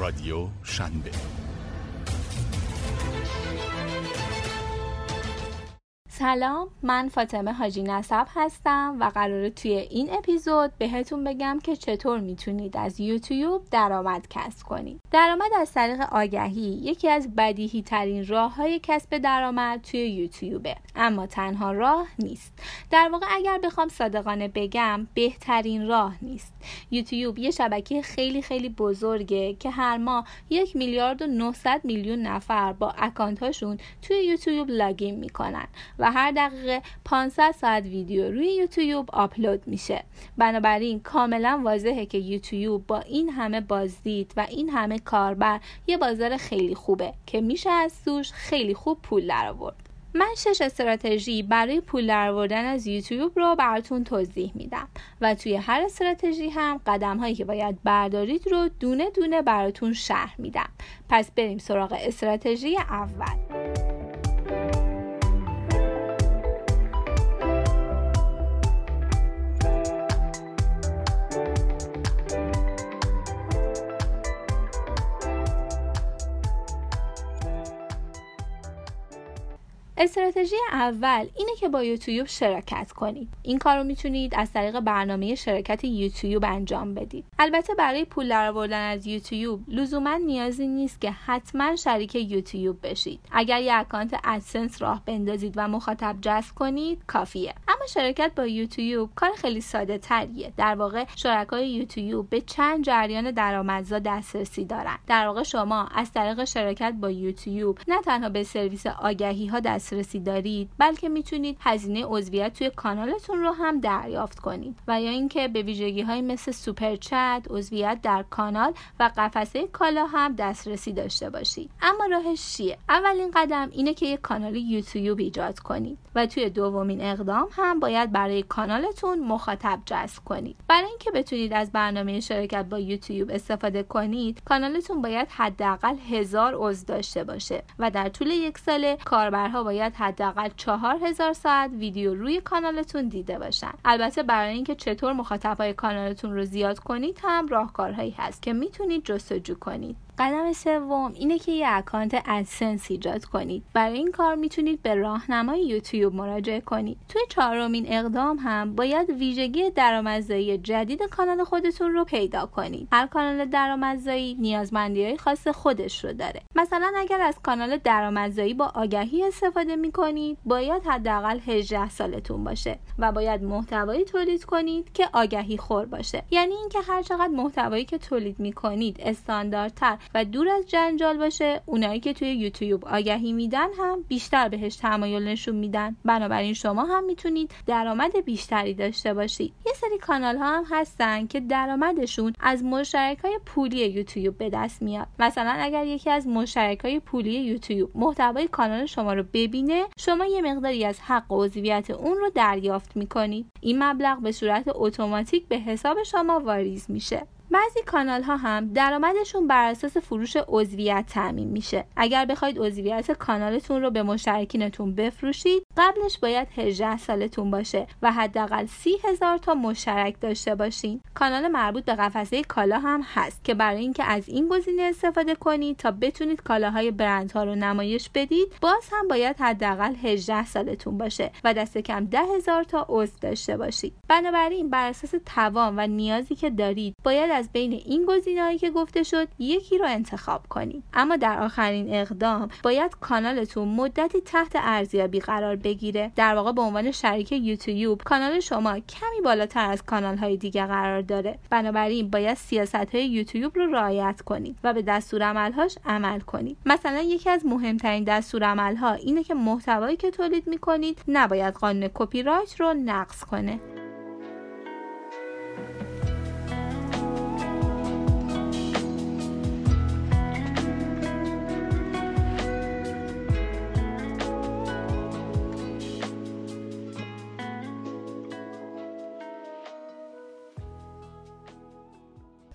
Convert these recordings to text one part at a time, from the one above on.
رادیو شنبه. سلام من فاطمه حاجی نصب هستم و قراره توی این اپیزود بهتون بگم که چطور می‌تونید از یوتیوب درآمد کسب کنید. درآمد از طریق آگهی یکی از بدیهی ترین راه های کسب درآمد توی یوتیوبه اما تنها راه نیست. در واقع اگر بخوام صادقانه بگم بهترین راه نیست. یوتیوب یه شبکه خیلی خیلی بزرگه که هر ماه یک میلیارد و 900 میلیون نفر با اکانت هاشون توی یوتیوب لاگین می‌کنن و هر دقیقه 500 ساعت ویدیو روی یوتیوب آپلود میشه. بنابراین کاملا واضحه که یوتیوب با این همه بازدید و این همه کاربر یه بازار خیلی خوبه که میشه از توش خیلی خوب پول درآورد. من شش استراتژی برای پول درآوردن از یوتیوب رو براتون توضیح میدم و توی هر استراتژی هم قدم هایی که باید بردارید رو دونه دونه براتون شرح میدم. پس بریم سراغ استراتژی اول. استراتژی اول اینه که با یوتیوب شراکت کنید. این کار رو می‌تونید از طریق برنامه شرکت یوتیوب انجام بدید. البته برای پول درآوردن از یوتیوب لزوما نیازی نیست که حتما شریک یوتیوب بشید. اگر یک اکانت ادسنس راه بندازید و مخاطب جذب کنید کافیه. اما شرکت با یوتیوب کار خیلی ساده تریه. در واقع شرکای یوتیوب به چند جریان درآمدزا دسترسی دارن. در واقع شما از طریق شرکت با یوتیوب نه تنها به سرویس آگهی ها دست دسترسی دارید بلکه می‌تونید هزینه عضویت توی کانالتون رو هم دریافت کنید. و یا اینکه به ویژگی های مثل سوپر چت عضویت در کانال و قفسه کالا هم دسترسی داشته باشید. اما راهش چیه؟ اولین قدم اینه که یک کانال یوتیوب ایجاد کنید و توی دومین اقدام هم باید برای کانالتون مخاطب جذب کنید. برای اینکه بتونید از برنامه شرکت با یوتیوب استفاده کنید کانالتون باید حداقل هزار عضو داشته باشه و در طول یک ساله کاربرها باید باید حداقل چهار هزار ساعت ویدیو روی کانالتون دیده باشن. البته برای اینکه چطور مخاطبای کانالتون رو زیاد کنید هم راهکارهایی هست که می‌تونید جستجو کنید. قدم سوم اینه که یه اکانت ادسنس ایجاد کنید. برای این کار می‌تونید به راهنمای یوتیوب مراجعه کنید. توی چهارمین اقدام هم باید ویژگی درآمدزایی جدید کانال خودتون رو پیدا کنید. هر کانال درآمدزایی نیازمندی های خاص خودش رو داره. مثلا اگر از کانال درآمدزایی با آگهی استفاده می‌کنید باید حداقل 18 سالتون باشه و باید محتوایی تولید کنید که آگهی خور باشه. یعنی اینکه هر چقدر محتوایی که تولید می‌کنید استانداردتر و دور از جنجال باشه اونایی که توی یوتیوب آگهی میدن هم بیشتر بهش تمایل نشون میدن. بنابراین شما هم می‌تونید درآمد بیشتری داشته باشید. یه سری کانال ها هم هستن که درآمدشون از مشترک های پولی یوتیوب به دست میاد. مثلا اگر یکی از مشترک های پولی یوتیوب محتوای کانال شما رو ببینه شما یه مقداری از حق عضویت اون رو دریافت می‌کنید. این مبلغ به صورت اتوماتیک به حساب شما واریز میشه. بعضی کانال ها هم درآمدشون بر اساس فروش عضویت تعمین میشه. اگر بخواید عضویت کانالتون رو به مشترکینتون بفروشید قبلش باید 18 سالتون باشه و حداقل 30 هزار تا مشترک داشته باشین. کانال مربوط به قفسه کالا هم هست که برای اینکه از این گزینه استفاده کنید تا بتونید کالاهای برندها رو نمایش بدید باز هم باید حداقل 18 سالتون باشه و دست کم 10 هزار تا عضو داشته باشید. بنابراین بر اساس توان و نیازی که دارید باید از بین این گزینه‌هایی که گفته شد یکی رو انتخاب کنید اما در آخرین اقدام باید کانالتون مدتی تحت ارزیابی قرار بگیره. در واقع به عنوان شریک یوتیوب کانال شما کمی بالاتر از کانال های دیگه قرار داره. بنابراین باید سیاست های یوتیوب رو رعایت کنید و به دستور عملهاش عمل کنید مثلا یکی از مهمترین دستور عملها اینه که محتوایی که تولید می‌کنید نباید قانون کپی رایت رو نقض کنه.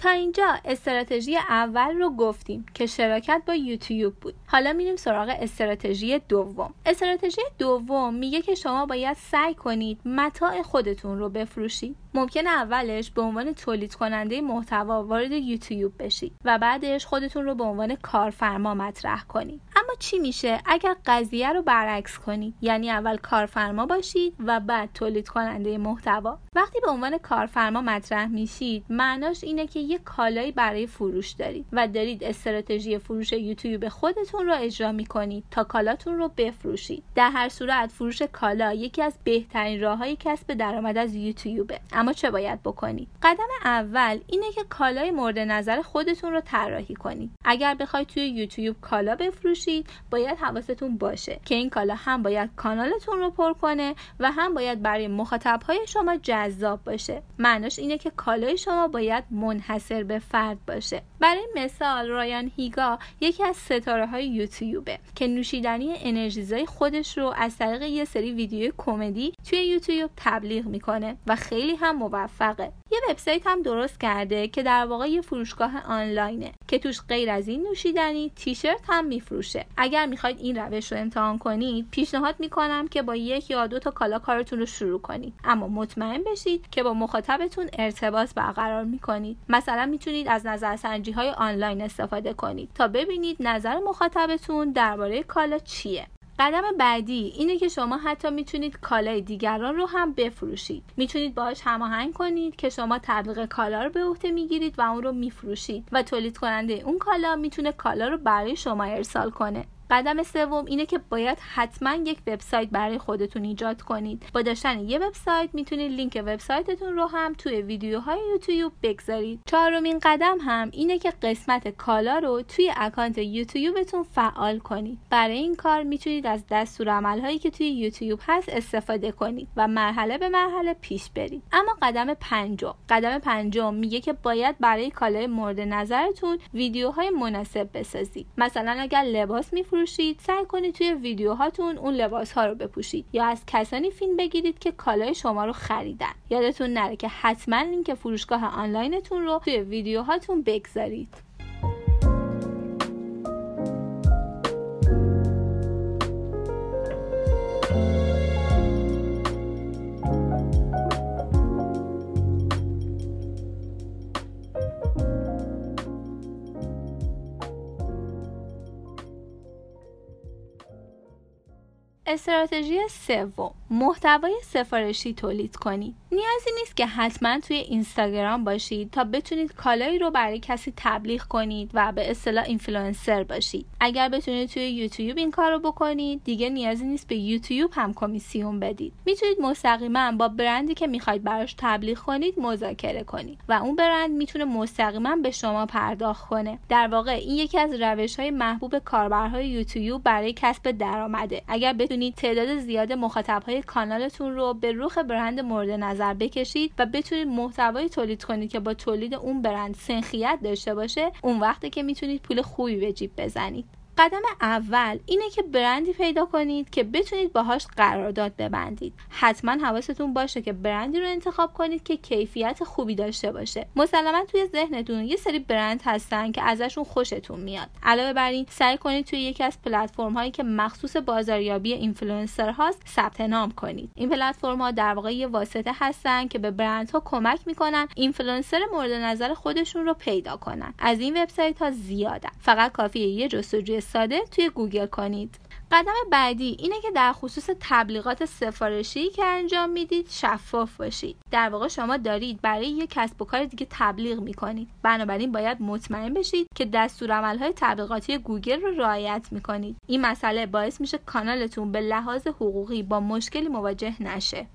تا اینجا استراتژی اول رو گفتیم که شراکت با یوتیوب بود. حالا میریم سراغ استراتژی دوم. استراتژی دوم میگه که شما باید سعی کنید متاع خودتون رو بفروشید ممکن اولش به عنوان تولید کننده محتوا وارد یوتیوب بشید و بعدش خودتون رو به عنوان کارفرما مطرح کنید اما چی میشه؟ اگر قضیه رو برعکس کنید یعنی اول کارفرما باشید و بعد تولید کننده محتوا. وقتی به عنوان کارفرما مطرح میشید معناش اینه که یه کالایی برای فروش دارید و دارید استراتژی فروش یوتیوب خودتون رو اجرا می‌کنید تا کالاتون رو بفروشید. در هر صورت فروش کالا یکی از بهترین راههای کسب درآمد از یوتیوبه. اما چه باید بکنید؟ قدم اول اینه که کالای مورد نظر خودتون رو طراحی کنید. اگر بخواید توی یوتیوب کالا بفروشید باید حواستون باشه که این کالا هم باید کانالتون رو پر کنه و هم باید برای مخاطبهای شما جذاب باشه. معناش اینه که کالای شما باید منحصر به فرد باشه. برای مثال رایان هیگا یکی از ستاره های یوتیوبه که نوشیدنی انرژیزای خودش رو از طریق یه سری ویدیو کمدی توی یوتیوب تبلیغ می‌کنه و خیلی هم موفقه. یه وبسایت هم درست کرده که در واقع یه فروشگاه آنلاینه که توش غیر از این نوشیدنی تیشرت هم میفروشه. اگر می‌خواید این روش رو امتحان کنید پیشنهاد می‌کنم که با یک یا دو تا کالا کارتون رو شروع کنید. اما مطمئن بشید که با مخاطبتون ارتباط برقرار می‌کنید. مثلا می‌تونید از نظرسنجی های آنلاین استفاده کنید تا ببینید نظر مخاطبتون درباره کالا چیه. قدم بعدی اینه که شما حتی می‌تونید کالای دیگران رو هم بفروشید. می‌تونید باهاش هماهنگ کنید که شما تبلیغ کالا رو به عهده می‌گیرید و اون رو میفروشید و تولید کننده اون کالا می‌تونه کالا رو برای شما ارسال کنه. قدم سوم اینه که باید حتما یک وبسایت برای خودتون ایجاد کنید. با داشتن یه وبسایت می‌تونید لینک وبسایتتون رو هم توی ویدیوهای یوتیوب بگذارید. چهارمین قدم هم اینه که قسمت کالا رو توی اکانت یوتیوبتون فعال کنید. برای این کار می‌تونید از دستورالعملهایی که توی یوتیوب هست استفاده کنید و مرحله به مرحله پیش برید. اما قدم پنجم. قدم پنجم میگه که باید برای کالای مورد نظرتون ویدیوهای مناسب بسازید. مثلا اگر لباس میفروشید بفروشید. سعی کنید توی ویدیوهاتون اون لباس ها رو بپوشید یا از کسانی فیلم بگیرید که کالای شما رو خریدن. یادتون نره که حتما لینک فروشگاه آنلاینتون رو توی ویدیوهاتون بگذارید. استراتژی سوم محتوای سفارشی تولید کنید نیازی نیست که حتما توی اینستاگرام باشید تا بتونید کالایی رو برای کسی تبلیغ کنید و به اصطلاح اینفلوئنسر باشید اگر بتونید توی یوتیوب این کار رو بکنید دیگه نیازی نیست به یوتیوب هم کمیسیون بدید. می‌تونید مستقیما با برندی که می‌خواید براش تبلیغ کنید مذاکره کنید و اون برند می‌تونه مستقیما به شما پرداخت کنه. در واقع این یکی از روش های محبوب کاربرهای یوتیوب برای کسب درآمده. اگر بتونید تعداد زیاد مخاطبهای کانالتون رو به رخ برند مورد نظر بکشید و بتونید محتوایی تولید کنید که با تولید اون برند سنخیت داشته باشه اون وقتی که می‌تونید پول خوبی به جیب بزنید. قدم اول اینه که برندی پیدا کنید که بتونید باهاش قرارداد ببندید. حتما حواستون باشه که برندی رو انتخاب کنید که کیفیت خوبی داشته باشه. مسلما توی ذهنتون یه سری برند هستن که ازشون خوشتون میاد. علاوه بر این سعی کنید توی یکی از پلتفرم هایی که مخصوص بازاریابی اینفلوئنسر هاست ثبت نام کنید. این پلتفرم ها در واقع یه واسطه هستن که به برندها کمک می‌کنن اینفلوئنسر مورد نظر خودشون رو پیدا کنن. از این وبسایت ها زیادن. فقط کافیه یه جستجوی ساده توی گوگل کنید. قدم بعدی اینه که در خصوص تبلیغات سفارشی که انجام می‌دید شفاف باشید. در واقع شما دارید برای یک کسب و کار دیگه تبلیغ می‌کنید. بنابراین باید مطمئن بشید که دستورالعملهای تبلیغاتی گوگل رو رعایت می‌کنید. این مسئله باعث میشه کانالتون به لحاظ حقوقی با مشکلی مواجه نشه.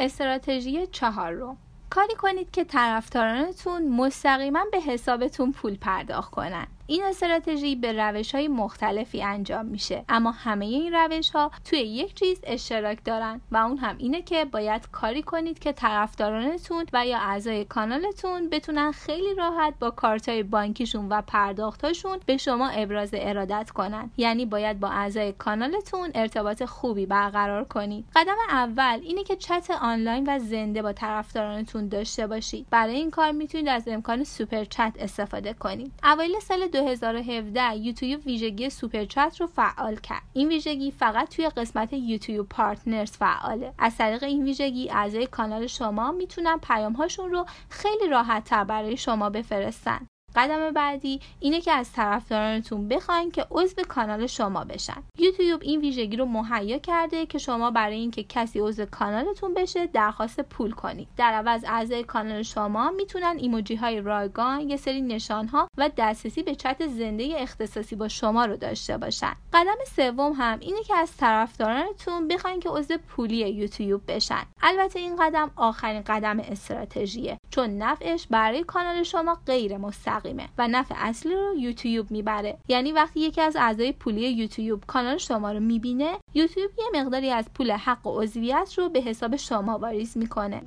استراتژی چهارم کاری کنید که طرفدارانتون مستقیما به حسابتون پول پرداخت کنن. این استراتژی به روش های مختلفی انجام میشه. اما همه این روش ها توی یک چیز اشتراک دارن و اون هم اینه که باید کاری کنید که طرفدارانتون و یا اعضای کانالتون بتونن خیلی راحت با کارت بانکیشون و پرداختاشون به شما ابراز ارادت کنن. یعنی باید با اعضای کانالتون ارتباط خوبی برقرار کنید. قدم اول اینه که چت آنلاین و زنده با طرفدارانتون داشته باشید. برای این کار می‌تونید از امکان Super Chat استفاده کنید. اوایل سال 2017 یوتیوب ویژگی Super Chat رو فعال کرد. این ویژگی فقط توی قسمت YouTube Partners فعاله. از طریق این ویژگی اعضای کانال شما می‌تونن پیام هاشون رو خیلی راحت تر برای شما بفرستن. قدم بعدی اینه که از طرفدارانتون بخواین که عضو کانال شما بشن. یوتیوب این ویژگی رو مهیا کرده که شما برای اینکه کسی عضو کانالتون بشه درخواست پول کنید. در عوض اعضای کانال شما می‌تونن ایموجی های رایگان یه سری نشان ها و دسترسی به چت زنده اختصاصی با شما رو داشته باشن. قدم سوم هم اینه که از طرفدارانتون بخواین که عضو پولی یوتیوب بشن. البته این قدم آخرین قدم استراتژیه چون نفعش برای کانال شما غیر مستقیم. و نفع اصلی رو یوتیوب می‌بره. یعنی وقتی یکی از اعضای پولی یوتیوب کانال شما رو می‌بینه یوتیوب یه مقداری از پول حق و عضویت رو به حساب شما واریز می‌کنه.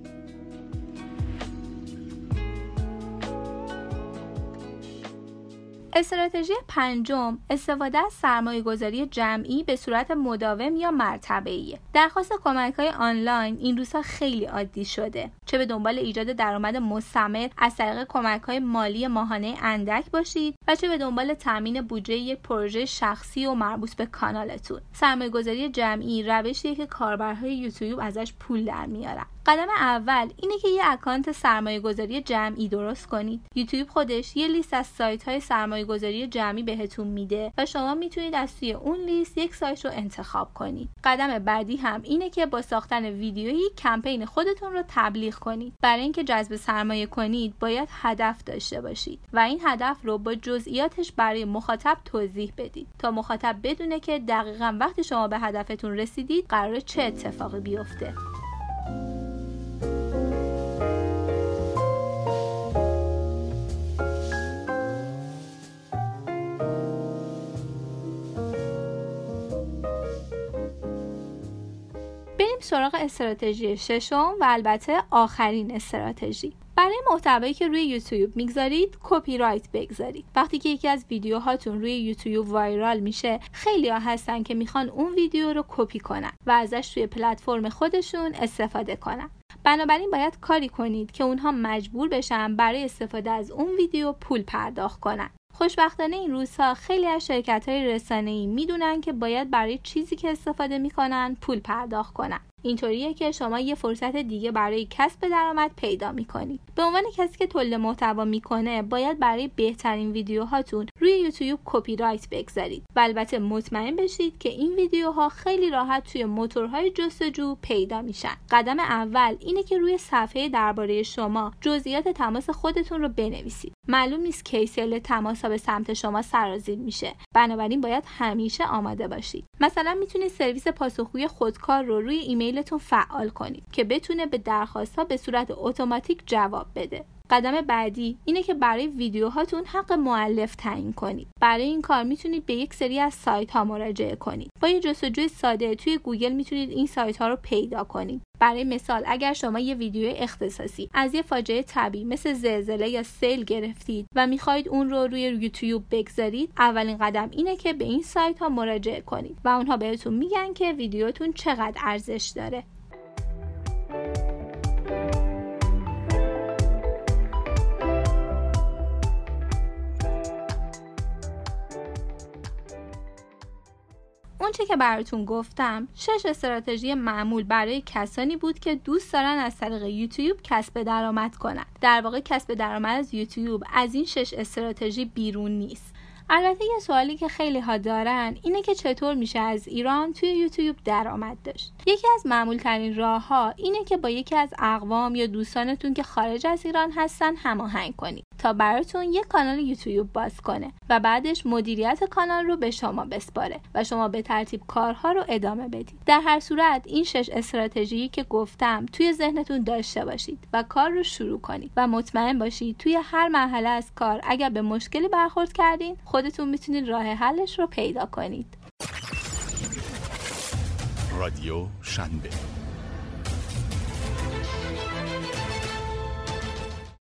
استراتژی پنجم استفاده از سرمایه گذاری جمعی به صورت مداوم یا مرتبه ایه. درخواست کمک های آنلاین این روزها خیلی عادی شده. چه به دنبال ایجاد درآمد مستمر از طریق کمک های مالی ماهانه اندک باشید و چه به دنبال تامین بودجه یک پروژه شخصی و مربوط به کانالتون. سرمایه گذاری جمعی روشیه که کاربرهای یوتیوب ازش پول در میارن. قدم اول اینه که یه اکانت سرمایه گذاری جمعی درست کنید. یوتیوب خودش یه لیست از سایت های سرمایه گذاری جمعی بهتون میده و شما می‌تونید از توی اون لیست یک سایت رو انتخاب کنید. قدم بعدی هم اینه که با ساختن ویدیویی کمپین خودتون رو تبلیغ کنید. برای اینکه جذب سرمایه کنید باید هدف داشته باشید و این هدف رو با جزئیاتش برای مخاطب توضیح بدید تا مخاطب بدونه که دقیقا وقتی شما به هدفتون رسیدید قرار چه اتفاقی بیفته. سراغ استراتژی ششم و البته آخرین استراتژی. برای محتوایی که روی یوتیوب می‌گذارید کپی رایت بگذارید. وقتی که یکی از ویدیوهاتون روی یوتیوب وایرال میشه خیلی ها هستن که می‌خوان اون ویدیو رو کپی کنن و ازش توی پلتفرم خودشون استفاده کنن. بنابراین باید کاری کنید که اونها مجبور بشن برای استفاده از اون ویدیو پول پرداخت کنن. خوشبختانه این روزها خیلی از شرکت های رسانه ای می‌دونن که باید برای چیزی که استفاده می‌کنن پول پرداخت کنن. اینطوریه که شما یه فرصت دیگه برای کسب درآمد پیدا می‌کنید به عنوان کسی که تولید محتوا می‌کنه باید برای بهترین ویدیوهاتون روی یوتیوب کپی رایت بگذارید و البته مطمئن بشید که این ویدیوها خیلی راحت توی موتورهای جستجو پیدا میشن. قدم اول اینه که روی صفحه درباره شما جزئیات تماس خودتون رو بنویسید. معلوم نیست کی سیل تماس ها به سمت شما سرازیر میشه. بنابراین باید همیشه آماده باشید. مثلا می‌تونید سرویس پاسخگوی خودکار رو روی ایمیلتون فعال کنید که بتونه به درخواست ها به صورت اتوماتیک جواب بده. قدم بعدی اینه که برای ویدیوهاتون حق مؤلف تعیین کنید. برای این کار می‌تونید به یک سری از سایت ها مراجعه کنید. با یه جستجوی ساده توی گوگل می‌تونید این سایت ها رو پیدا کنید. برای مثال اگر شما یه ویدیو اختصاصی از یه فاجعه طبیعی مثل زلزله یا سیل گرفتید و می‌خواهید اون رو روی یوتیوب بگذارید اولین قدم اینه که به این سایت ها مراجعه کنید و اونها بهتون میگن که ویدیوتون چقدر ارزش داره. اونچه که براتون گفتم شش استراتژی معمول برای کسانی بود که دوست دارن از طریق یوتیوب کسب درآمد کنند در واقع کسب درآمد از یوتیوب از این شش استراتژی بیرون نیست. البته یه سوالی که خیلی ها دارن اینه که چطور میشه از ایران توی یوتیوب درآمد داشت. یکی از معمول ترین راه ها اینه که با یکی از اقوام یا دوستانتون که خارج از ایران هستن هماهنگ کنید. تا براتون یک کانال یوتیوب باز کنه و بعدش مدیریت کانال رو به شما بسپاره و شما به ترتیب کارها رو ادامه بدید. در هر صورت این شش استراتژی که گفتم توی ذهنتون داشته باشید و کار رو شروع کنید و مطمئن باشید توی هر مرحله از کار اگر به مشکلی برخورد کردین خودتون می‌تونید راه حلش رو پیدا کنید. رادیو شنبه.